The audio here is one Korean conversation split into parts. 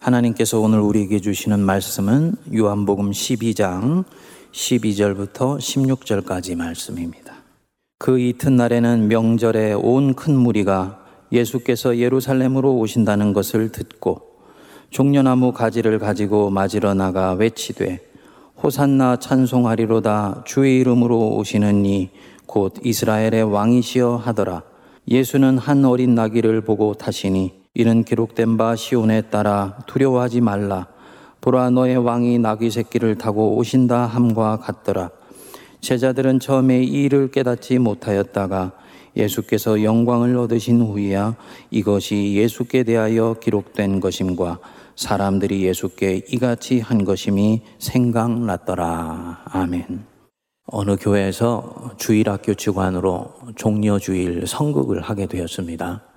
하나님께서 오늘 우리에게 주시는 말씀은 요한복음 12장 12절부터 16절까지 말씀입니다. 그 이튿날에는 명절에 온 큰 무리가 예수께서 예루살렘으로 오신다는 것을 듣고 종려나무 가지를 가지고 맞으러 나가 외치되 호산나 찬송하리로다 주의 이름으로 오시는 이 곧 이스라엘의 왕이시여 하더라. 예수는 한 어린 나귀를 보고 타시니 이는 기록된 바 시온에 따라 두려워하지 말라. 보라 너의 왕이 나귀 새끼를 타고 오신다 함과 같더라. 제자들은 처음에 이 일을 깨닫지 못하였다가 예수께서 영광을 얻으신 후에야 이것이 예수께 대하여 기록된 것임과 사람들이 예수께 이같이 한 것임이 생각났더라. 아멘. 어느 교회에서 주일학교 직관으로 종려 주일 성극을 하게 되었습니다.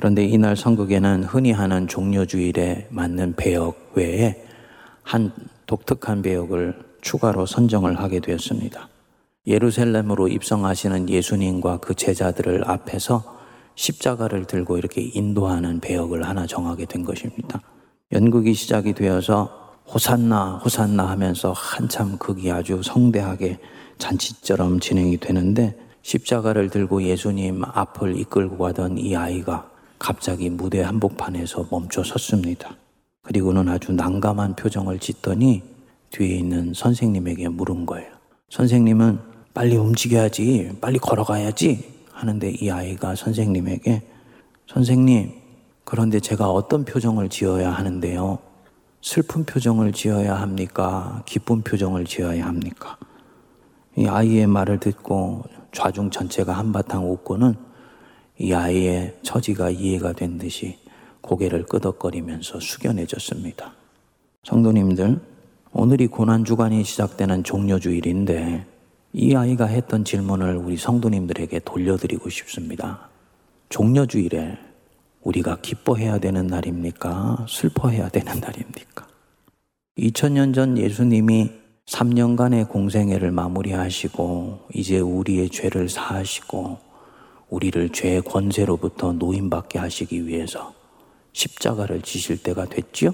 그런데 이날 성극에는 흔히 하는 종려주일에 맞는 배역 외에 한 독특한 배역을 추가로 선정을 하게 되었습니다. 예루살렘으로 입성하시는 예수님과 그 제자들을 앞에서 십자가를 들고 이렇게 인도하는 배역을 하나 정하게 된 것입니다. 연극이 시작이 되어서 호산나, 호산나 하면서 한참 극이 아주 성대하게 잔치처럼 진행이 되는데 십자가를 들고 예수님 앞을 이끌고 가던 이 아이가 갑자기 무대 한복판에서 멈춰 섰습니다. 그리고는 아주 난감한 표정을 짓더니 뒤에 있는 선생님에게 물은 거예요. 선생님은 빨리 움직여야지, 빨리 걸어가야지 하는데 이 아이가 선생님에게 선생님, 그런데 제가 어떤 표정을 지어야 하는데요? 슬픈 표정을 지어야 합니까? 기쁜 표정을 지어야 합니까? 이 아이의 말을 듣고 좌중 전체가 한바탕 웃고는 이 아이의 처지가 이해가 된 듯이 고개를 끄덕거리면서 숙연해졌습니다. 성도님들, 오늘이 고난주간이 시작되는 종료주일인데 이 아이가 했던 질문을 우리 성도님들에게 돌려드리고 싶습니다. 종료주일에 우리가 기뻐해야 되는 날입니까? 슬퍼해야 되는 날입니까? 2000년 전 예수님이 3년간의 공생애를 마무리하시고 이제 우리의 죄를 사하시고 우리를 죄의 권세로부터 노임받게 하시기 위해서 십자가를 지실 때가 됐지요.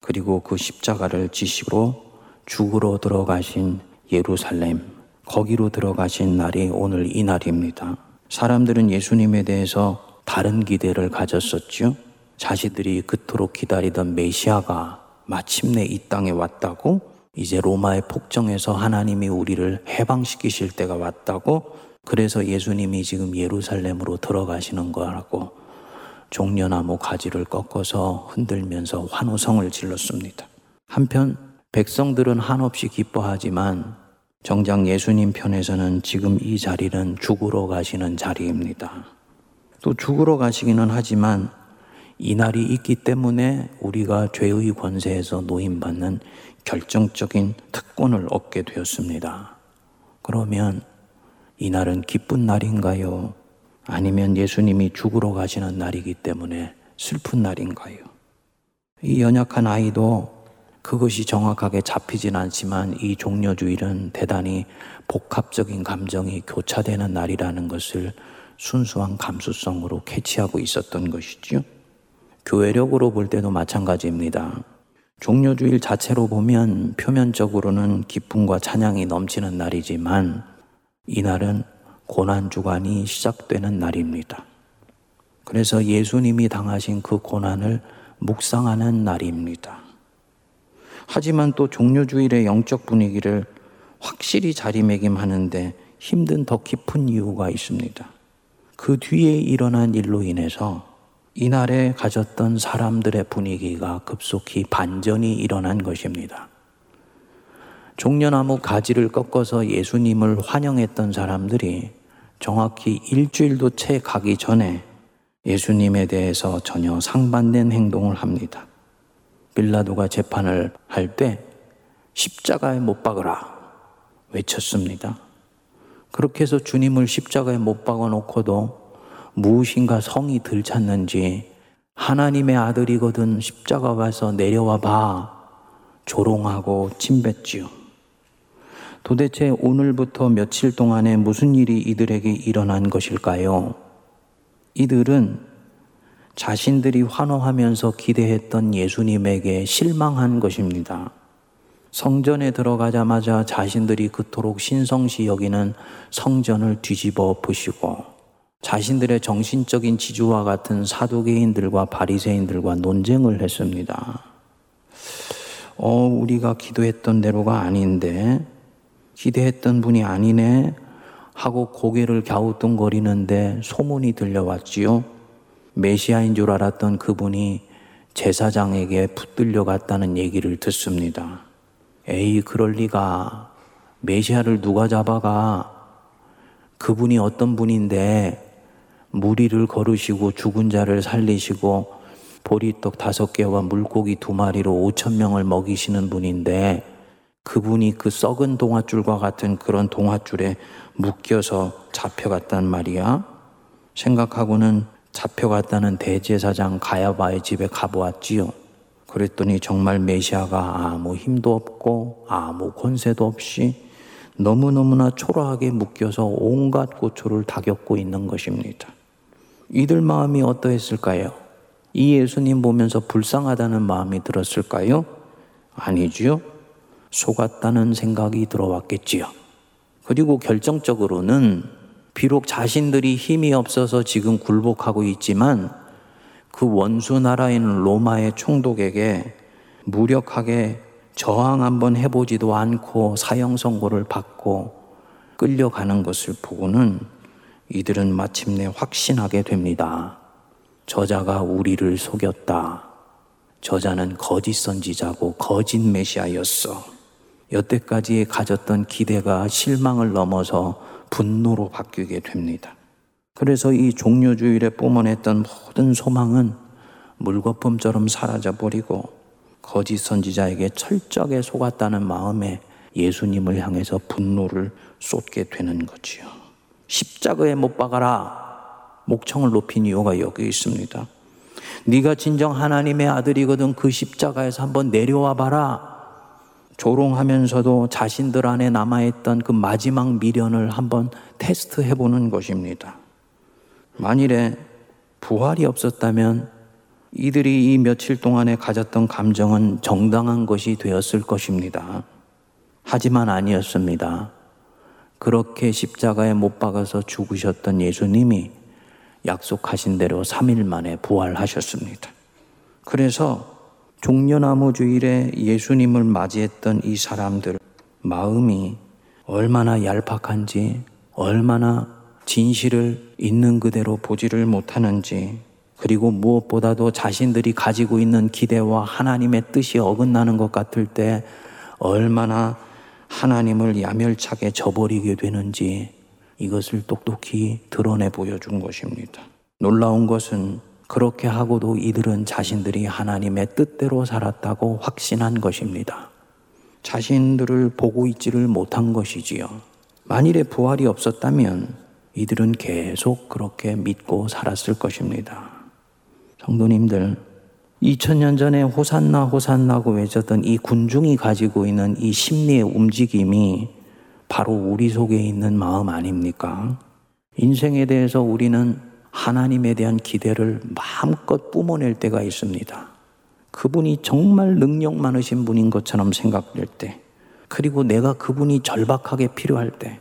그리고 그 십자가를 지시고 죽으러 들어가신 예루살렘 거기로 들어가신 날이 오늘 이 날입니다. 사람들은 예수님에 대해서 다른 기대를 가졌었죠. 자신들이 그토록 기다리던 메시아가 마침내 이 땅에 왔다고 이제 로마의 폭정에서 하나님이 우리를 해방시키실 때가 왔다고 그래서 예수님이 지금 예루살렘으로 들어가시는 거라고 종려나무 가지를 꺾어서 흔들면서 환호성을 질렀습니다. 한편 백성들은 한없이 기뻐하지만 정작 예수님 편에서는 지금 이 자리는 죽으러 가시는 자리입니다. 또 죽으러 가시기는 하지만 이 날이 있기 때문에 우리가 죄의 권세에서 노임받는 결정적인 특권을 얻게 되었습니다. 그러면 이 날은 기쁜 날인가요? 아니면 예수님이 죽으러 가시는 날이기 때문에 슬픈 날인가요? 이 연약한 아이도 그것이 정확하게 잡히진 않지만 이 종려주일은 대단히 복합적인 감정이 교차되는 날이라는 것을 순수한 감수성으로 캐치하고 있었던 것이죠. 교회력으로 볼 때도 마찬가지입니다. 종료주일 자체로 보면 표면적으로는 기쁨과 찬양이 넘치는 날이지만 이날은 고난주간이 시작되는 날입니다. 그래서 예수님이 당하신 그 고난을 묵상하는 날입니다. 하지만 또 종료주일의 영적 분위기를 확실히 자리매김하는데 힘든 더 깊은 이유가 있습니다. 그 뒤에 일어난 일로 인해서 이날에 가졌던 사람들의 분위기가 급속히 반전이 일어난 것입니다. 종려나무 가지를 꺾어서 예수님을 환영했던 사람들이 정확히 일주일도 채 가기 전에 예수님에 대해서 전혀 상반된 행동을 합니다. 빌라도가 재판을 할 때 십자가에 못 박으라 외쳤습니다. 그렇게 해서 주님을 십자가에 못 박아 놓고도 무엇인가 성이 들찼는지 하나님의 아들이거든 십자가 와서 내려와 봐 조롱하고 침뱉지요. 도대체 오늘부터 며칠 동안에 무슨 일이 이들에게 일어난 것일까요? 이들은 자신들이 환호하면서 기대했던 예수님에게 실망한 것입니다. 성전에 들어가자마자 자신들이 그토록 신성시 여기는 성전을 뒤집어 엎으시고 자신들의 정신적인 지주와 같은 사두개인들과 바리새인들과 논쟁을 했습니다. 어, 우리가 기도했던 대로가 아닌데 기대했던 분이 아니네 하고 고개를 갸우뚱거리는데 소문이 들려왔지요. 메시아인 줄 알았던 그분이 제사장에게 붙들려 갔다는 얘기를 듣습니다. 에이, 그럴 리가. 메시아를 누가 잡아가? 그분이 어떤 분인데 무리를 걸으시고 죽은 자를 살리시고 보리떡 다섯 개와 물고기 두 마리로 오천 명을 먹이시는 분인데 그분이 그 썩은 동화줄과 같은 그런 동화줄에 묶여서 잡혀갔단 말이야. 생각하고는 잡혀갔다는 대제사장 가야바의 집에 가보았지요. 그랬더니 정말 메시아가 아무 힘도 없고 아무 권세도 없이 너무너무나 초라하게 묶여서 온갖 고초를 다 겪고 있는 것입니다. 이들 마음이 어떠했을까요? 이 예수님 보면서 불쌍하다는 마음이 들었을까요? 아니지요. 속았다는 생각이 들어왔겠지요. 그리고 결정적으로는 비록 자신들이 힘이 없어서 지금 굴복하고 있지만 그 원수 나라인 로마의 총독에게 무력하게 저항 한번 해보지도 않고 사형 선고를 받고 끌려가는 것을 보고는 이들은 마침내 확신하게 됩니다. 저자가 우리를 속였다. 저자는 거짓 선지자고 거짓 메시아였어. 여태까지 가졌던 기대가 실망을 넘어서 분노로 바뀌게 됩니다. 그래서 이 종료주일에 뿜어냈던 모든 소망은 물거품처럼 사라져 버리고 거짓 선지자에게 철저하게 속았다는 마음에 예수님을 향해서 분노를 쏟게 되는 거지요. 십자가에 못 박아라. 목청을 높인 이유가 여기 있습니다. 네가 진정 하나님의 아들이거든 그 십자가에서 한번 내려와 봐라. 조롱하면서도 자신들 안에 남아있던 그 마지막 미련을 한번 테스트해 보는 것입니다. 만일에 부활이 없었다면 이들이 이 며칠 동안에 가졌던 감정은 정당한 것이 되었을 것입니다. 하지만 아니었습니다. 그렇게 십자가에 못 박아서 죽으셨던 예수님이 약속하신 대로 3일 만에 부활하셨습니다. 그래서 종려나무 주일에 예수님을 맞이했던 이 사람들 마음이 얼마나 얄팍한지 얼마나 진실을 있는 그대로 보지를 못하는지 그리고 무엇보다도 자신들이 가지고 있는 기대와 하나님의 뜻이 어긋나는 것 같을 때 얼마나 하나님을 야멸차게 저버리게 되는지 이것을 똑똑히 드러내 보여준 것입니다. 놀라운 것은 그렇게 하고도 이들은 자신들이 하나님의 뜻대로 살았다고 확신한 것입니다. 자신들을 보고 있지를 못한 것이지요. 만일에 부활이 없었다면 이들은 계속 그렇게 믿고 살았을 것입니다. 성도님들, 2000년 전에 호산나 호산나고 외쳤던 이 군중이 가지고 있는 이 심리의 움직임이 바로 우리 속에 있는 마음 아닙니까? 인생에 대해서 우리는 하나님에 대한 기대를 마음껏 뿜어낼 때가 있습니다. 그분이 정말 능력 많으신 분인 것처럼 생각될 때, 그리고 내가 그분이 절박하게 필요할 때,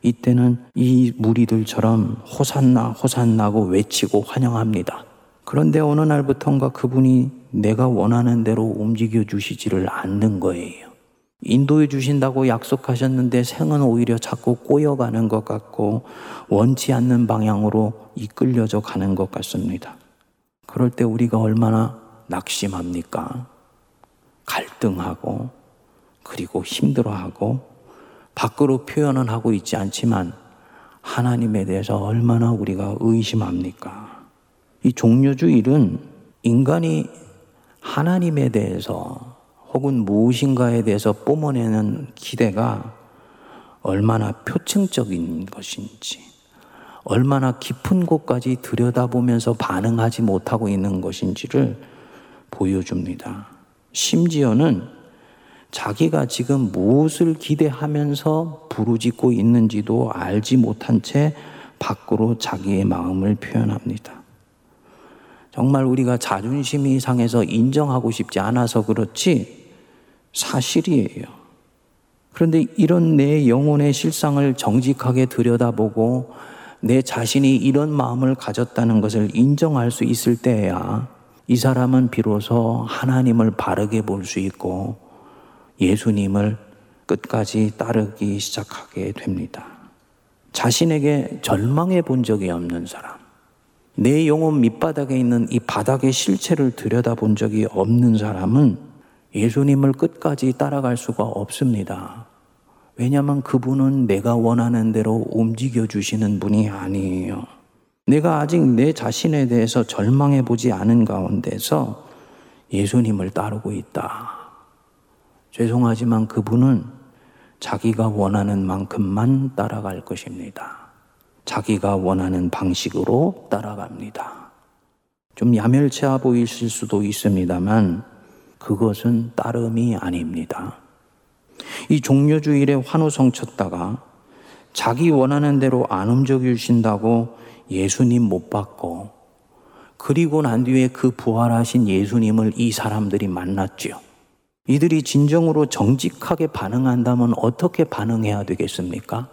이때는 이 무리들처럼 호산나, 호산나고 외치고 환영합니다. 그런데 어느 날부턴가 그분이 내가 원하는 대로 움직여 주시지를 않는 거예요. 인도해 주신다고 약속하셨는데 생은 오히려 자꾸 꼬여가는 것 같고 원치 않는 방향으로 이끌려져 가는 것 같습니다. 그럴 때 우리가 얼마나 낙심합니까? 갈등하고 그리고 힘들어하고 밖으로 표현은 하고 있지 않지만 하나님에 대해서 얼마나 우리가 의심합니까? 이 종료주일은 인간이 하나님에 대해서 혹은 무엇인가에 대해서 뿜어내는 기대가 얼마나 표층적인 것인지, 얼마나 깊은 곳까지 들여다보면서 반응하지 못하고 있는 것인지를 보여줍니다. 심지어는 자기가 지금 무엇을 기대하면서 부르짖고 있는지도 알지 못한 채 밖으로 자기의 마음을 표현합니다. 정말 우리가 자존심이 상해서 인정하고 싶지 않아서 그렇지 사실이에요. 그런데 이런 내 영혼의 실상을 정직하게 들여다보고 내 자신이 이런 마음을 가졌다는 것을 인정할 수 있을 때야 이 사람은 비로소 하나님을 바르게 볼 수 있고 예수님을 끝까지 따르기 시작하게 됩니다. 자신에게 절망해 본 적이 없는 사람, 내 영혼 밑바닥에 있는 이 바닥의 실체를 들여다 본 적이 없는 사람은 예수님을 끝까지 따라갈 수가 없습니다. 왜냐하면 그분은 내가 원하는 대로 움직여 주시는 분이 아니에요. 내가 아직 내 자신에 대해서 절망해 보지 않은 가운데서 예수님을 따르고 있다. 죄송하지만 그분은 자기가 원하는 만큼만 따라갈 것입니다. 자기가 원하는 방식으로 따라갑니다. 좀 야멸차 보이실 수도 있습니다만 그것은 따름이 아닙니다. 이 종료주일에 환호성 쳤다가 자기 원하는 대로 안 움직여 주신다고 예수님 못 받고 그리고 난 뒤에 그 부활하신 예수님을 이 사람들이 만났죠. 이들이 진정으로 정직하게 반응한다면 어떻게 반응해야 되겠습니까?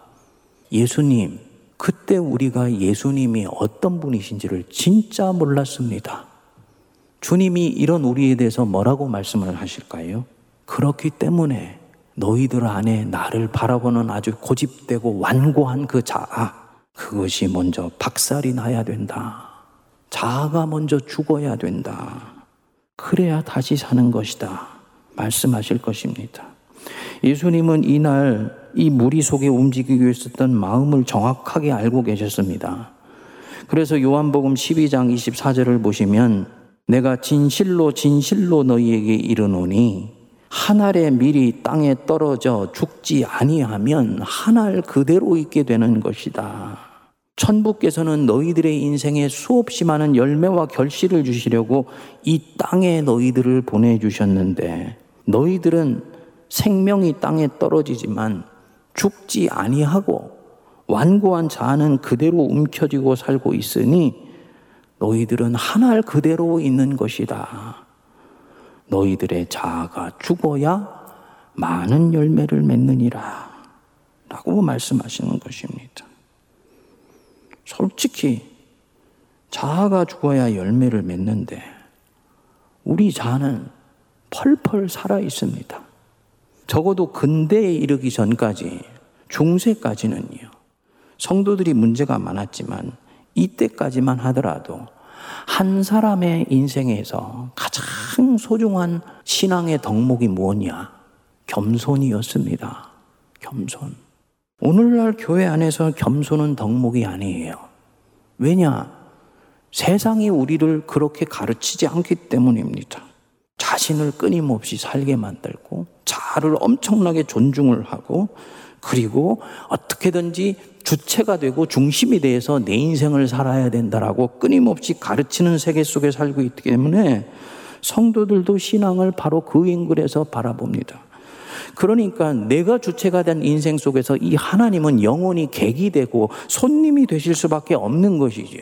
예수님, 그때 우리가 예수님이 어떤 분이신지를 진짜 몰랐습니다. 주님이 이런 우리에 대해서 뭐라고 말씀을 하실까요? 그렇기 때문에 너희들 안에 나를 바라보는 아주 고집되고 완고한 그 자아, 그것이 먼저 박살이 나야 된다. 자아가 먼저 죽어야 된다. 그래야 다시 사는 것이다. 말씀하실 것입니다. 예수님은 이날 이 무리 속에 움직이고 있었던 마음을 정확하게 알고 계셨습니다. 그래서 요한복음 12장 24절을 보시면 내가 진실로 진실로 너희에게 이르노니 한 알의 밀이 땅에 떨어져 죽지 아니하면 한 알 그대로 있게 되는 것이다. 천부께서는 너희들의 인생에 수없이 많은 열매와 결실을 주시려고 이 땅에 너희들을 보내주셨는데 너희들은 생명이 땅에 떨어지지만 죽지 아니하고 완고한 자아는 그대로 움켜쥐고 살고 있으니 너희들은 한알 그대로 있는 것이다. 너희들의 자아가 죽어야 많은 열매를 맺느니라. 라고 말씀하시는 것입니다. 솔직히 자아가 죽어야 열매를 맺는데 우리 자아는 펄펄 살아 있습니다. 적어도 근대에 이르기 전까지 중세까지는요. 성도들이 문제가 많았지만 이때까지만 하더라도 한 사람의 인생에서 가장 소중한 신앙의 덕목이 뭐냐? 겸손이었습니다. 겸손. 오늘날 교회 안에서 겸손은 덕목이 아니에요. 왜냐? 세상이 우리를 그렇게 가르치지 않기 때문입니다. 자신을 끊임없이 살게 만들고, 자아를 엄청나게 존중을 하고, 그리고 어떻게든지 주체가 되고 중심이 돼서 내 인생을 살아야 된다라고 끊임없이 가르치는 세계 속에 살고 있기 때문에 성도들도 신앙을 바로 그 앵글에서 바라봅니다. 그러니까 내가 주체가 된 인생 속에서 이 하나님은 영원히 객이 되고 손님이 되실 수밖에 없는 것이지요.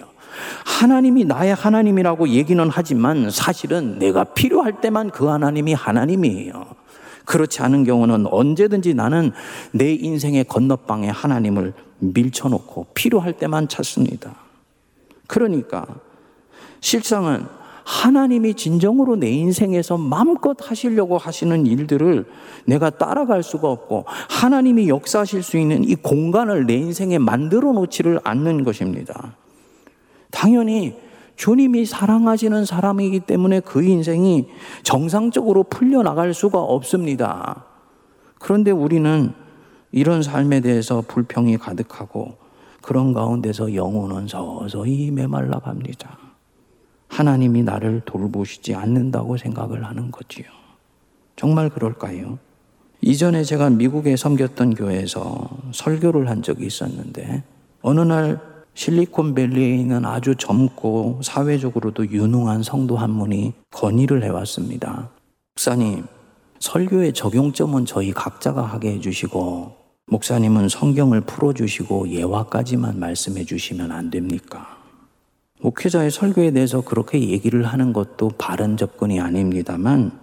하나님이 나의 하나님이라고 얘기는 하지만 사실은 내가 필요할 때만 그 하나님이 하나님이에요. 그렇지 않은 경우는 언제든지 나는 내 인생의 건너방에 하나님을 밀쳐놓고 필요할 때만 찾습니다. 그러니까 실상은 하나님이 진정으로 내 인생에서 마음껏 하시려고 하시는 일들을 내가 따라갈 수가 없고 하나님이 역사하실 수 있는 이 공간을 내 인생에 만들어 놓지를 않는 것입니다. 당연히 주님이 사랑하시는 사람이기 때문에 그 인생이 정상적으로 풀려나갈 수가 없습니다. 그런데 우리는 이런 삶에 대해서 불평이 가득하고 그런 가운데서 영혼은 서서히 메말라 갑니다. 하나님이 나를 돌보시지 않는다고 생각을 하는 거지요. 정말 그럴까요? 이전에 제가 미국에 섬겼던 교회에서 설교를 한 적이 있었는데 어느 날 실리콘밸리에 있는 아주 젊고 사회적으로도 유능한 성도 한 분이 건의를 해왔습니다. 목사님, 설교의 적용점은 저희 각자가 하게 해주시고, 목사님은 성경을 풀어주시고 예화까지만 말씀해 주시면 안 됩니까? 목회자의 설교에 대해서 그렇게 얘기를 하는 것도 바른 접근이 아닙니다만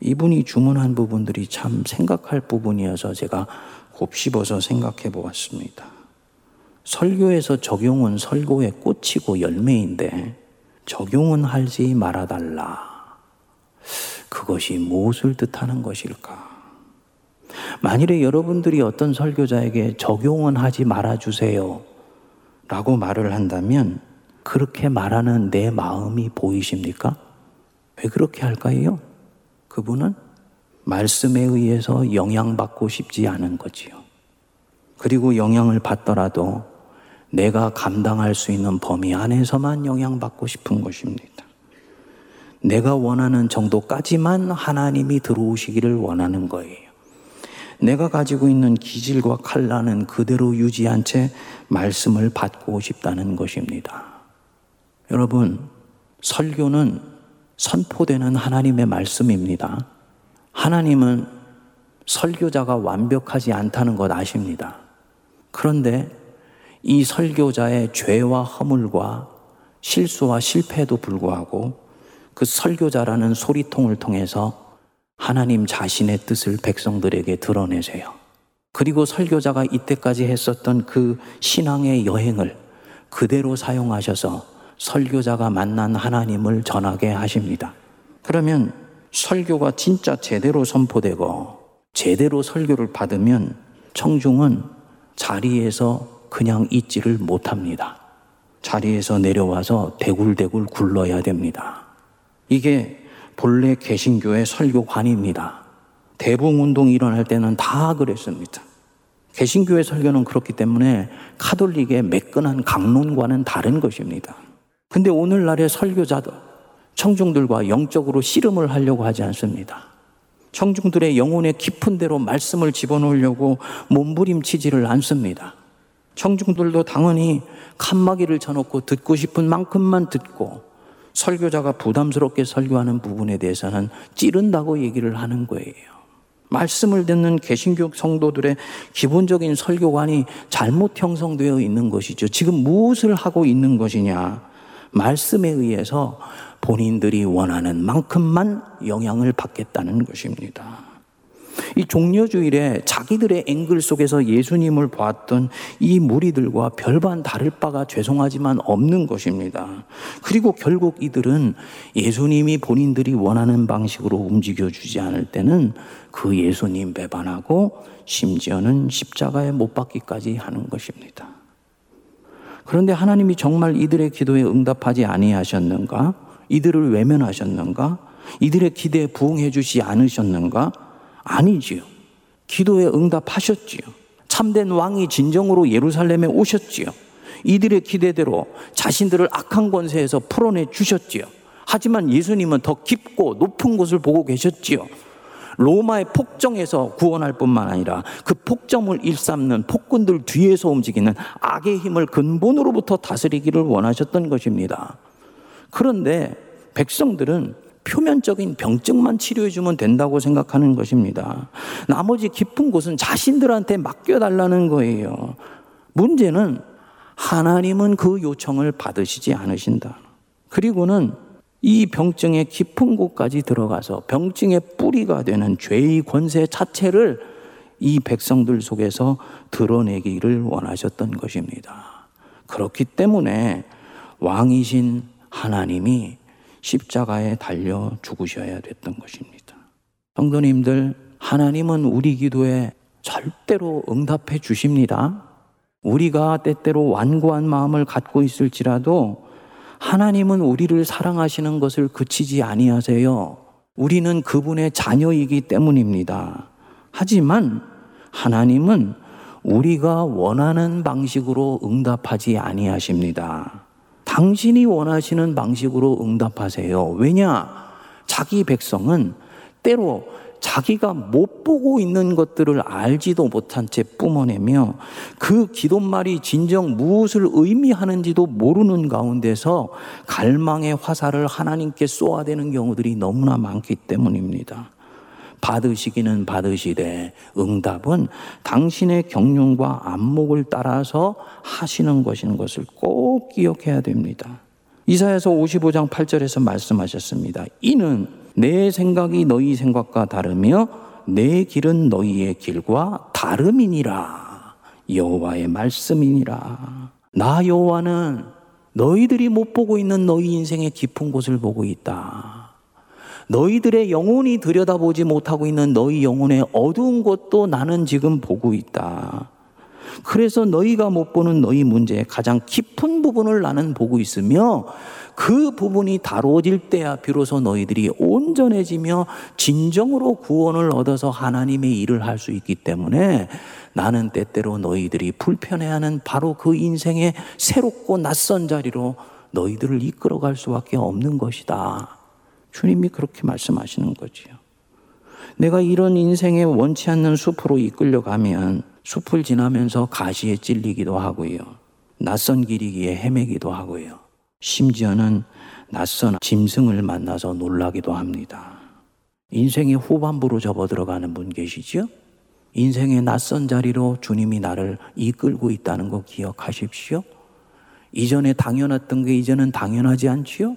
이분이 주문한 부분들이 참 생각할 부분이어서 제가 곱씹어서 생각해 보았습니다. 설교에서 적용은 설교의 꽃이고 열매인데 적용은 하지 말아달라. 그것이 무엇을 뜻하는 것일까? 만일에 여러분들이 어떤 설교자에게 적용은 하지 말아주세요. 라고 말을 한다면 그렇게 말하는 내 마음이 보이십니까? 왜 그렇게 할까요? 그분은 말씀에 의해서 영향받고 싶지 않은 거지요. 그리고 영향을 받더라도 내가 감당할 수 있는 범위 안에서만 영향받고 싶은 것입니다. 내가 원하는 정도까지만 하나님이 들어오시기를 원하는 거예요. 내가 가지고 있는 기질과 칼라는 그대로 유지한 채 말씀을 받고 싶다는 것입니다. 여러분, 설교는 선포되는 하나님의 말씀입니다. 하나님은 설교자가 완벽하지 않다는 것 아십니다. 그런데 이 설교자의 죄와 허물과 실수와 실패에도 불구하고 그 설교자라는 소리통을 통해서 하나님 자신의 뜻을 백성들에게 드러내세요. 그리고 설교자가 이때까지 했었던 그 신앙의 여행을 그대로 사용하셔서 설교자가 만난 하나님을 전하게 하십니다. 그러면 설교가 진짜 제대로 선포되고 제대로 설교를 받으면 청중은 자리에서 그냥 있지를 못합니다. 자리에서 내려와서 대굴대굴 굴러야 됩니다. 이게 본래 개신교의 설교관입니다. 대붕운동이 일어날 때는 다 그랬습니다. 개신교의 설교는 그렇기 때문에 카톨릭의 매끈한 강론과는 다른 것입니다. 근데 오늘날의 설교자도 청중들과 영적으로 씨름을 하려고 하지 않습니다. 청중들의 영혼의 깊은 데로 말씀을 집어넣으려고 몸부림치지를 않습니다. 청중들도 당연히 칸막이를 쳐놓고 듣고 싶은 만큼만 듣고 설교자가 부담스럽게 설교하는 부분에 대해서는 찌른다고 얘기를 하는 거예요. 말씀을 듣는 개신교 성도들의 기본적인 설교관이 잘못 형성되어 있는 것이죠. 지금 무엇을 하고 있는 것이냐? 말씀에 의해서 본인들이 원하는 만큼만 영향을 받겠다는 것입니다. 이 종려주일에 자기들의 앵글 속에서 예수님을 보았던 이 무리들과 별반 다를 바가 죄송하지만 없는 것입니다. 그리고 결국 이들은 예수님이 본인들이 원하는 방식으로 움직여 주지 않을 때는 그 예수님 배반하고 심지어는 십자가에 못 박기까지 하는 것입니다. 그런데 하나님이 정말 이들의 기도에 응답하지 아니하셨는가? 이들을 외면하셨는가? 이들의 기대에 부응해 주지 않으셨는가? 아니지요. 기도에 응답하셨지요. 참된 왕이 진정으로 예루살렘에 오셨지요. 이들의 기대대로 자신들을 악한 권세에서 풀어내 주셨지요. 하지만 예수님은 더 깊고 높은 곳을 보고 계셨지요. 로마의 폭정에서 구원할 뿐만 아니라 그 폭정을 일삼는 폭군들 뒤에서 움직이는 악의 힘을 근본으로부터 다스리기를 원하셨던 것입니다. 그런데 백성들은 표면적인 병증만 치료해주면 된다고 생각하는 것입니다. 나머지 깊은 곳은 자신들한테 맡겨달라는 거예요. 문제는 하나님은 그 요청을 받으시지 않으신다. 그리고는 이 병증의 깊은 곳까지 들어가서 병증의 뿌리가 되는 죄의 권세 자체를 이 백성들 속에서 드러내기를 원하셨던 것입니다. 그렇기 때문에 왕이신 하나님이 십자가에 달려 죽으셔야 됐던 것입니다. 성도님들, 하나님은 우리 기도에 절대로 응답해 주십니다. 우리가 때때로 완고한 마음을 갖고 있을지라도 하나님은 우리를 사랑하시는 것을 그치지 아니하세요. 우리는 그분의 자녀이기 때문입니다. 하지만 하나님은 우리가 원하는 방식으로 응답하지 아니하십니다. 당신이 원하시는 방식으로 응답하세요. 왜냐? 자기 백성은 때로 자기가 못 보고 있는 것들을 알지도 못한 채 뿜어내며 그 기도말이 진정 무엇을 의미하는지도 모르는 가운데서 갈망의 화살을 하나님께 쏘아대는 경우들이 너무나 많기 때문입니다. 받으시기는 받으시되 응답은 당신의 경륜과 안목을 따라서 하시는 것인 것을 꼭 기억해야 됩니다. 이사야서 55장 8절에서 말씀하셨습니다. 이는 내 생각이 너희 생각과 다르며 내 길은 너희의 길과 다름이니라. 여호와의 말씀이니라. 나 여호와는 너희들이 못 보고 있는 너희 인생의 깊은 곳을 보고 있다. 너희들의 영혼이 들여다보지 못하고 있는 너희 영혼의 어두운 곳도 나는 지금 보고 있다. 그래서 너희가 못 보는 너희 문제의 가장 깊은 부분을 나는 보고 있으며 그 부분이 다루어질 때야 비로소 너희들이 온전해지며 진정으로 구원을 얻어서 하나님의 일을 할 수 있기 때문에 나는 때때로 너희들이 불편해하는 바로 그 인생의 새롭고 낯선 자리로 너희들을 이끌어갈 수밖에 없는 것이다. 주님이 그렇게 말씀하시는 거지요. 내가 이런 인생에 원치 않는 숲으로 이끌려가면 숲을 지나면서 가시에 찔리기도 하고요. 낯선 길이기에 헤매기도 하고요. 심지어는 낯선 짐승을 만나서 놀라기도 합니다. 인생의 후반부로 접어 들어가는 분 계시죠? 인생의 낯선 자리로 주님이 나를 이끌고 있다는 거 기억하십시오. 이전에 당연했던 게 이제는 당연하지 않지요?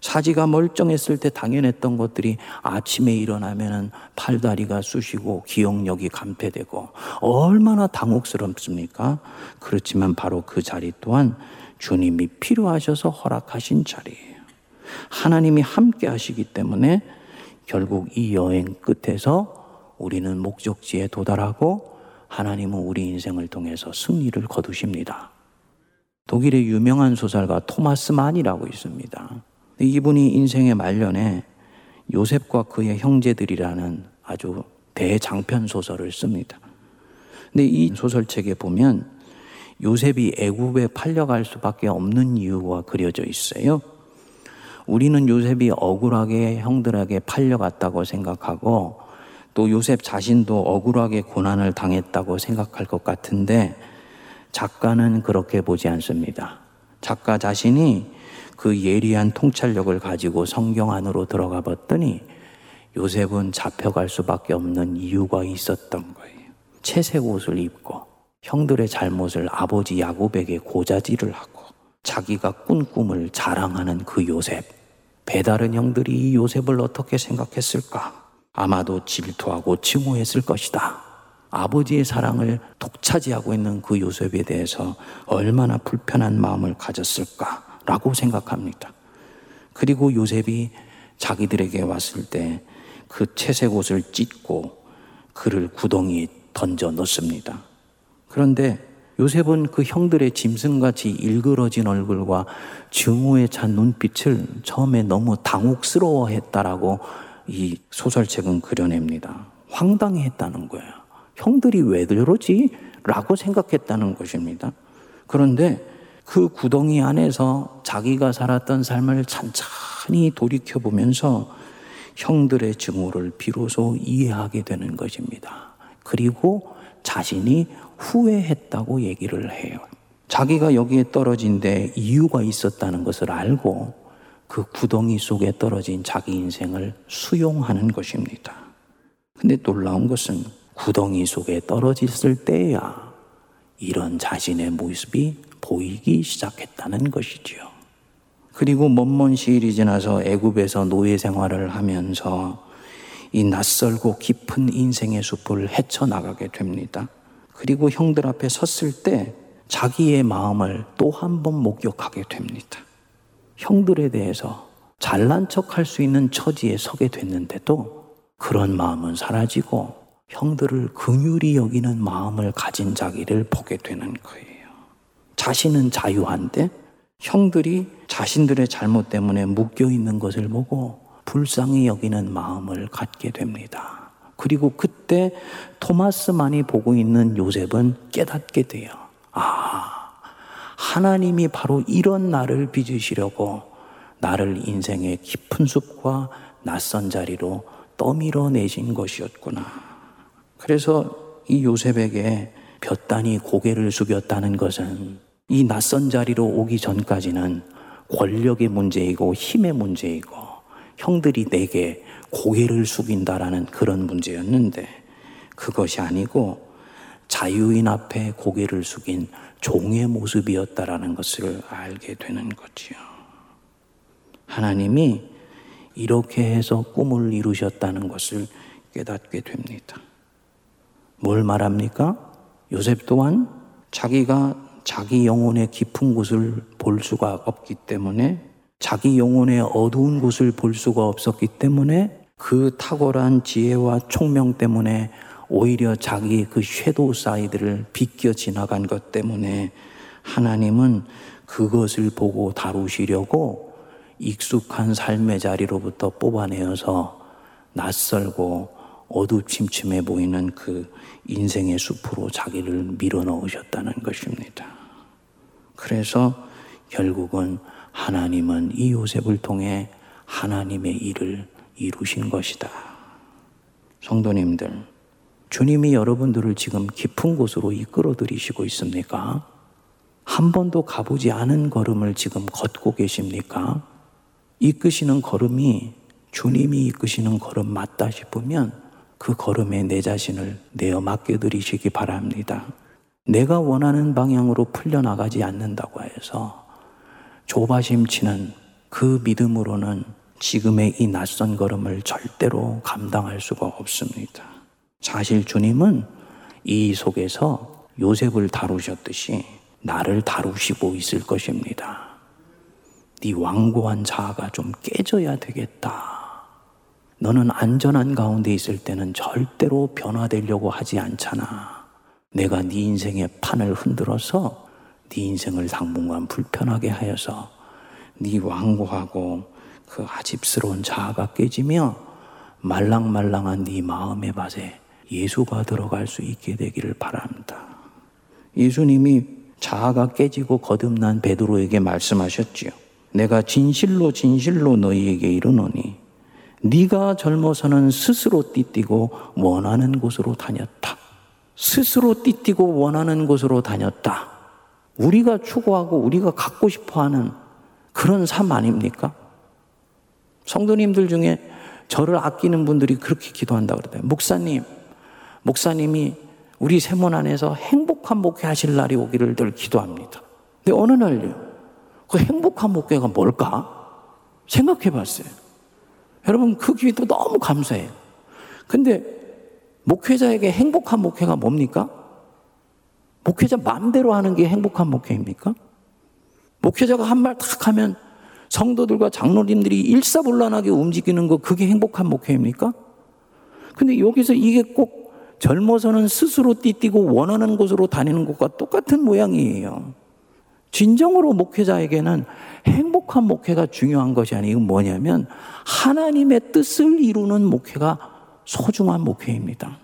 사지가 멀쩡했을 때 당연했던 것들이 아침에 일어나면은 팔다리가 쑤시고 기억력이 감퇴되고 얼마나 당혹스럽습니까? 그렇지만 바로 그 자리 또한 주님이 필요하셔서 허락하신 자리예요. 하나님이 함께 하시기 때문에 결국 이 여행 끝에서 우리는 목적지에 도달하고 하나님은 우리 인생을 통해서 승리를 거두십니다. 독일의 유명한 소설가 토마스 만이라고 있습니다. 이분이 인생의 말년에 요셉과 그의 형제들이라는 아주 대장편 소설을 씁니다. 근데 이 소설책에 보면 요셉이 애굽에 팔려갈 수밖에 없는 이유가 그려져 있어요. 우리는 요셉이 억울하게 형들에게 팔려갔다고 생각하고 또 요셉 자신도 억울하게 고난을 당했다고 생각할 것 같은데 작가는 그렇게 보지 않습니다. 작가 자신이 그 예리한 통찰력을 가지고 성경 안으로 들어가 봤더니 요셉은 잡혀갈 수밖에 없는 이유가 있었던 거예요. 채색 옷을 입고 형들의 잘못을 아버지 야곱에게 고자질을 하고 자기가 꾼 꿈을 자랑하는 그 요셉. 배다른 형들이 이 요셉을 어떻게 생각했을까? 아마도 질투하고 증오했을 것이다. 아버지의 사랑을 독차지하고 있는 그 요셉에 대해서 얼마나 불편한 마음을 가졌을까? 라고 생각합니다. 그리고 요셉이 자기들에게 왔을 때 그 채색 옷을 찢고 그를 구덩이에 던져 넣습니다. 그런데 요셉은 그 형들의 짐승같이 일그러진 얼굴과 증오에 찬 눈빛을 처음에 너무 당혹스러워 했다라고 이 소설책은 그려냅니다. 황당해 했다는 거예요. 형들이 왜 저러지? 라고 생각했다는 것입니다. 그런데 그 구덩이 안에서 자기가 살았던 삶을 찬찬히 돌이켜 보면서 형들의 증오를 비로소 이해하게 되는 것입니다. 그리고 자신이 후회했다고 얘기를 해요. 자기가 여기에 떨어진 데 이유가 있었다는 것을 알고 그 구덩이 속에 떨어진 자기 인생을 수용하는 것입니다. 근데 놀라운 것은 구덩이 속에 떨어졌을 때야 이런 자신의 모습이 보이기 시작했다는 것이지요. 그리고 먼먼 시일이 지나서 애굽에서 노예 생활을 하면서 이 낯설고 깊은 인생의 숲을 헤쳐나가게 됩니다. 그리고 형들 앞에 섰을 때 자기의 마음을 또 한 번 목격하게 됩니다. 형들에 대해서 잘난 척할 수 있는 처지에 서게 됐는데도 그런 마음은 사라지고 형들을 긍휼히 여기는 마음을 가진 자기를 보게 되는 거예요. 자신은 자유한데 형들이 자신들의 잘못 때문에 묶여 있는 것을 보고 불쌍히 여기는 마음을 갖게 됩니다. 그리고 그때 토마스만이 보고 있는 요셉은 깨닫게 돼요. 아, 하나님이 바로 이런 나를 빚으시려고 나를 인생의 깊은 숲과 낯선 자리로 떠밀어 내신 것이었구나. 그래서 이 요셉에게 볕단이 고개를 숙였다는 것은 이 낯선 자리로 오기 전까지는 권력의 문제이고 힘의 문제이고 형들이 내게 고개를 숙인다라는 그런 문제였는데 그것이 아니고 자유인 앞에 고개를 숙인 종의 모습이었다라는 것을 알게 되는 거지요. 하나님이 이렇게 해서 꿈을 이루셨다는 것을 깨닫게 됩니다. 뭘 말합니까? 요셉 또한 자기가 자기 영혼의 깊은 곳을 볼 수가 없기 때문에 자기 영혼의 어두운 곳을 볼 수가 없었기 때문에 그 탁월한 지혜와 총명 때문에 오히려 자기 그 shadow side를 비껴 지나간 것 때문에 하나님은 그것을 보고 다루시려고 익숙한 삶의 자리로부터 뽑아내어서 낯설고 어두침침해 보이는 그 인생의 숲으로 자기를 밀어 넣으셨다는 것입니다. 그래서 결국은 하나님은 이 요셉을 통해 하나님의 일을 이루신 것이다. 성도님들, 주님이 여러분들을 지금 깊은 곳으로 이끌어 들이시고 있습니까? 한 번도 가보지 않은 걸음을 지금 걷고 계십니까? 이끄시는 걸음이 주님이 이끄시는 걸음 맞다 싶으면 그 걸음에 내 자신을 내어 맡겨드리시기 바랍니다. 내가 원하는 방향으로 풀려나가지 않는다고 해서 조바심 치는 그 믿음으로는 지금의 이 낯선 걸음을 절대로 감당할 수가 없습니다. 사실 주님은 이 속에서 요셉을 다루셨듯이 나를 다루시고 있을 것입니다. 네 완고한 자아가 좀 깨져야 되겠다. 너는 안전한 가운데 있을 때는 절대로 변화되려고 하지 않잖아. 내가 네 인생의 판을 흔들어서 네 인생을 당분간 불편하게 하여서 네 완고하고 그 아집스러운 자아가 깨지며 말랑말랑한 네 마음의 밭에 예수가 들어갈 수 있게 되기를 바랍니다. 예수님이 자아가 깨지고 거듭난 베드로에게 말씀하셨지요. 내가 진실로 진실로 너희에게 이르노니 네가 젊어서는 스스로 띠띠고 원하는 곳으로 다녔다. 스스로 띠띠고 원하는 곳으로 다녔다. 우리가 추구하고 우리가 갖고 싶어 하는 그런 삶 아닙니까? 성도님들 중에 저를 아끼는 분들이 그렇게 기도한다 그러대요. 목사님, 목사님이 우리 세몬 안에서 행복한 목회 하실 날이 오기를 늘 기도합니다. 근데 어느 날요, 그 행복한 목회가 뭘까? 생각해 봤어요. 여러분, 그 기회도 너무 감사해요. 근데 목회자에게 행복한 목회가 뭡니까? 목회자 마음대로 하는 게 행복한 목회입니까? 목회자가 한 말 탁 하면 성도들과 장로님들이 일사불란하게 움직이는 거 그게 행복한 목회입니까? 근데 여기서 이게 꼭 젊어서는 스스로 띠띠고 원하는 곳으로 다니는 것과 똑같은 모양이에요. 진정으로 목회자에게는 행복한 목회가 중요한 것이 아니고 뭐냐면 하나님의 뜻을 이루는 목회가 소중한 목회입니다.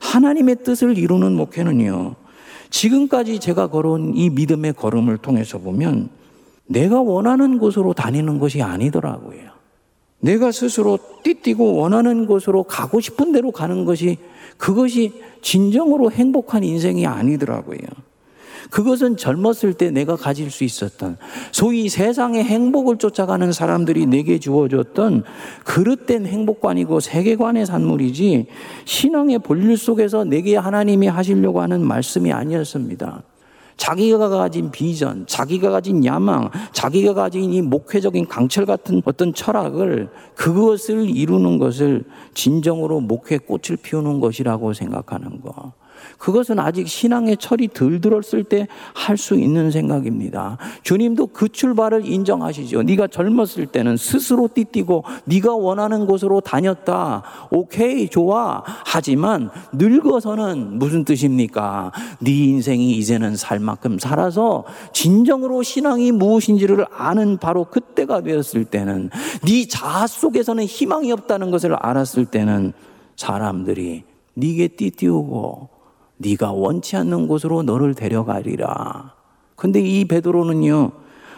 하나님의 뜻을 이루는 목회는요, 지금까지 제가 걸어온 이 믿음의 걸음을 통해서 보면 내가 원하는 곳으로 다니는 것이 아니더라고요. 내가 스스로 띠띠고 원하는 곳으로 가고 싶은 대로 가는 것이 그것이 진정으로 행복한 인생이 아니더라고요. 그것은 젊었을 때 내가 가질 수 있었던 소위 세상의 행복을 쫓아가는 사람들이 내게 주어졌던 그릇된 행복관이고 세계관의 산물이지 신앙의 본질 속에서 내게 하나님이 하시려고 하는 말씀이 아니었습니다. 자기가 가진 비전, 자기가 가진 야망, 자기가 가진 이 목회적인 강철 같은 어떤 철학을 그것을 이루는 것을 진정으로 목회 꽃을 피우는 것이라고 생각하는 거. 그것은 아직 신앙의 철이 덜 들었을 때 할 수 있는 생각입니다. 주님도 그 출발을 인정하시죠. 네가 젊었을 때는 스스로 띠띠고 네가 원하는 곳으로 다녔다. 오케이 좋아. 하지만 늙어서는 무슨 뜻입니까? 네 인생이 이제는 살 만큼 살아서 진정으로 신앙이 무엇인지를 아는 바로 그때가 되었을 때는 네 자아 속에서는 희망이 없다는 것을 알았을 때는 사람들이 네게 띠띠우고 네가 원치 않는 곳으로 너를 데려가리라. 근데 이 베드로는요.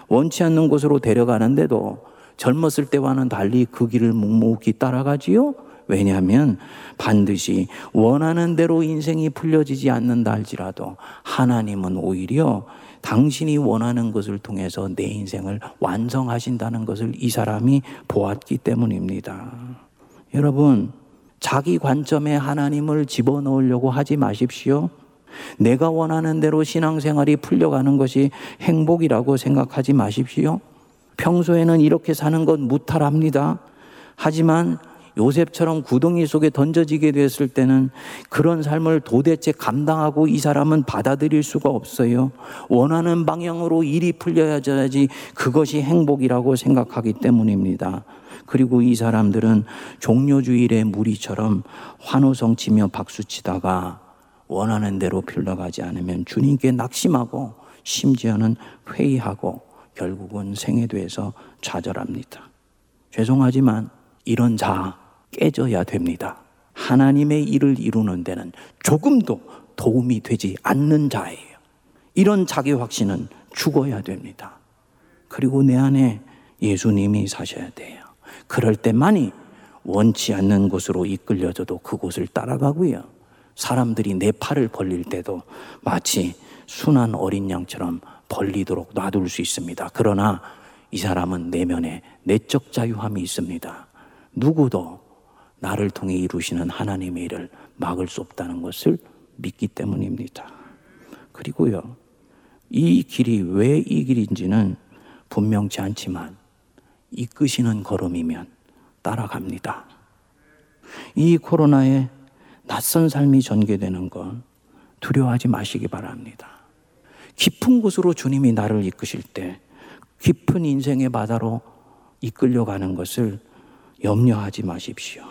원치 않는 곳으로 데려가는데도 젊었을 때와는 달리 그 길을 묵묵히 따라가지요. 왜냐하면 반드시 원하는 대로 인생이 풀려지지 않는다 할지라도 하나님은 오히려 당신이 원하는 것을 통해서 내 인생을 완성하신다는 것을 이 사람이 보았기 때문입니다. 여러분, 자기 관점에 하나님을 집어넣으려고 하지 마십시오. 내가 원하는 대로 신앙생활이 풀려가는 것이 행복이라고 생각하지 마십시오. 평소에는 이렇게 사는 것 무탈합니다. 하지만 요셉처럼 구덩이 속에 던져지게 됐을 때는 그런 삶을 도대체 감당하고 이 사람은 받아들일 수가 없어요. 원하는 방향으로 일이 풀려야지 그것이 행복이라고 생각하기 때문입니다. 그리고 이 사람들은 종료주일의 무리처럼 환호성 치며 박수 치다가 원하는 대로 풀려가지 않으면 주님께 낙심하고 심지어는 회의하고 결국은 생애돼서 좌절합니다. 죄송하지만 이런 자 깨져야 됩니다. 하나님의 일을 이루는 데는 조금도 도움이 되지 않는 자예요. 이런 자기 확신은 죽어야 됩니다. 그리고 내 안에 예수님이 사셔야 돼요. 그럴 때만이 원치 않는 곳으로 이끌려져도 그곳을 따라가고요. 사람들이 내 팔을 벌릴 때도 마치 순한 어린 양처럼 벌리도록 놔둘 수 있습니다. 그러나 이 사람은 내면에 내적 자유함이 있습니다. 누구도 나를 통해 이루시는 하나님의 일을 막을 수 없다는 것을 믿기 때문입니다. 그리고요, 이 길이 왜 이 길인지는 분명치 않지만 이끄시는 걸음이면 따라갑니다. 이 코로나에 낯선 삶이 전개되는 건 두려워하지 마시기 바랍니다. 깊은 곳으로 주님이 나를 이끄실 때 깊은 인생의 바다로 이끌려가는 것을 염려하지 마십시오.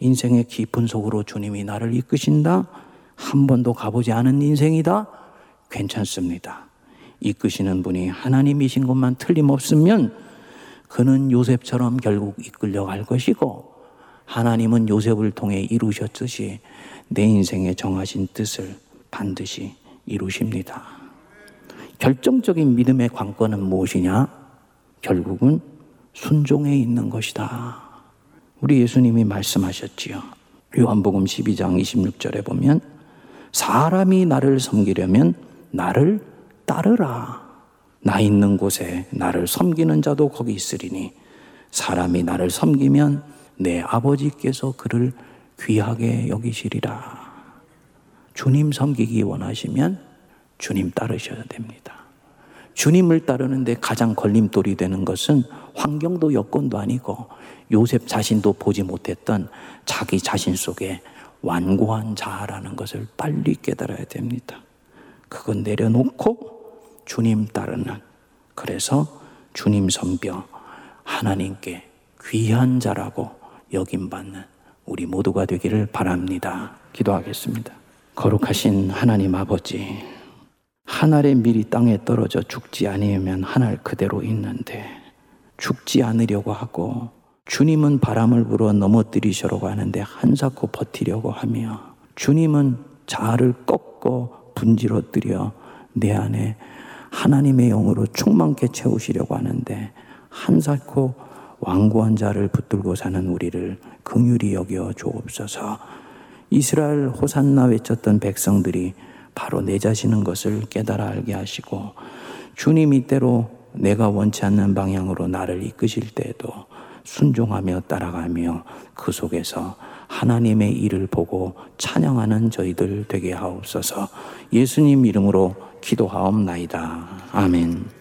인생의 깊은 속으로 주님이 나를 이끄신다? 한 번도 가보지 않은 인생이다? 괜찮습니다. 이끄시는 분이 하나님이신 것만 틀림없으면 그는 요셉처럼 결국 이끌려갈 것이고 하나님은 요셉을 통해 이루셨듯이 내 인생에 정하신 뜻을 반드시 이루십니다. 결정적인 믿음의 관건은 무엇이냐? 결국은 순종에 있는 것이다. 우리 예수님이 말씀하셨지요. 요한복음 12장 26절에 보면 사람이 나를 섬기려면 나를 따르라. 나 있는 곳에 나를 섬기는 자도 거기 있으리니 사람이 나를 섬기면 내 아버지께서 그를 귀하게 여기시리라. 주님 섬기기 원하시면 주님 따르셔야 됩니다. 주님을 따르는데 가장 걸림돌이 되는 것은 환경도 여건도 아니고 요셉 자신도 보지 못했던 자기 자신 속에 완고한 자아라는 것을 빨리 깨달아야 됩니다. 그건 내려놓고 주님 따르는 그래서 주님 선벼 하나님께 귀한 자라고 여김받는 우리 모두가 되기를 바랍니다. 기도하겠습니다. 거룩하신 하나님 아버지, 하늘의 밀이 땅에 떨어져 죽지 아니면 하늘 그대로 있는데 죽지 않으려고 하고 주님은 바람을 불어 넘어뜨리시려고 하는데 한사코 버티려고 하며 주님은 자아를 꺾고 분지러뜨려 내 안에 하나님의 영으로 충만케 채우시려고 하는데 한사코 완고한 자를 붙들고 사는 우리를 긍휼히 여겨 주옵소서. 이스라엘 호산나 외쳤던 백성들이 바로 내 자신인 것을 깨달아 알게 하시고 주님 이대로 내가 원치 않는 방향으로 나를 이끄실 때에도 순종하며 따라가며 그 속에서 하나님의 일을 보고 찬양하는 저희들 되게 하옵소서 예수님 이름으로 기도하옵나이다. 아멘.